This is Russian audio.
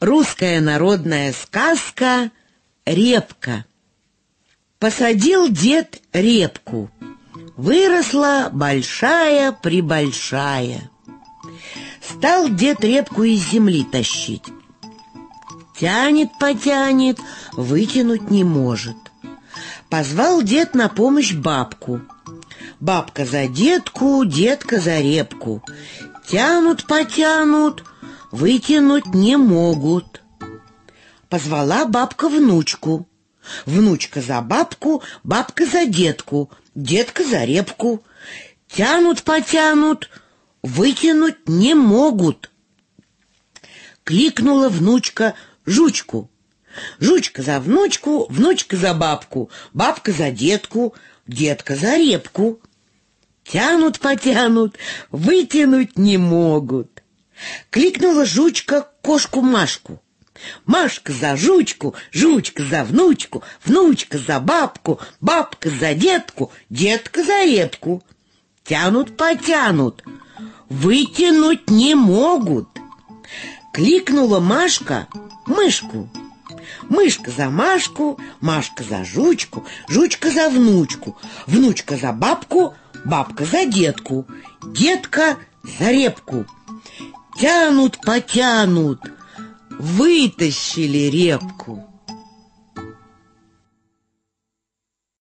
Русская народная сказка «Репка». Посадил дед репку. Выросла большая-пребольшая. Стал дед репку из земли тащить. Тянет, потянет, вытянуть не может. Позвал дед на помощь бабку. Бабка за детку, детка за репку. Тянут, потянут, вытянуть не могут. Позвала бабка внучку. Внучка за бабку, бабка за детку, детка за репку. Тянут, потянут, вытянуть не могут. Кликнула внучка жучку. Жучка за внучку, внучка за бабку, бабка за детку, детка за репку. Тянут, потянут, вытянуть не могут. Кликнула жучка кошку Машку. Машка за жучку, жучка за внучку, внучка за бабку, бабка за детку, детка за репку. Тянут, потянут, вытянуть не могут. Кликнула Машка мышку. Мышка за Машку, Машка за жучку, жучка за внучку, внучка за бабку, бабка за детку, детка за репку. Тянут, потянут, вытащили репку.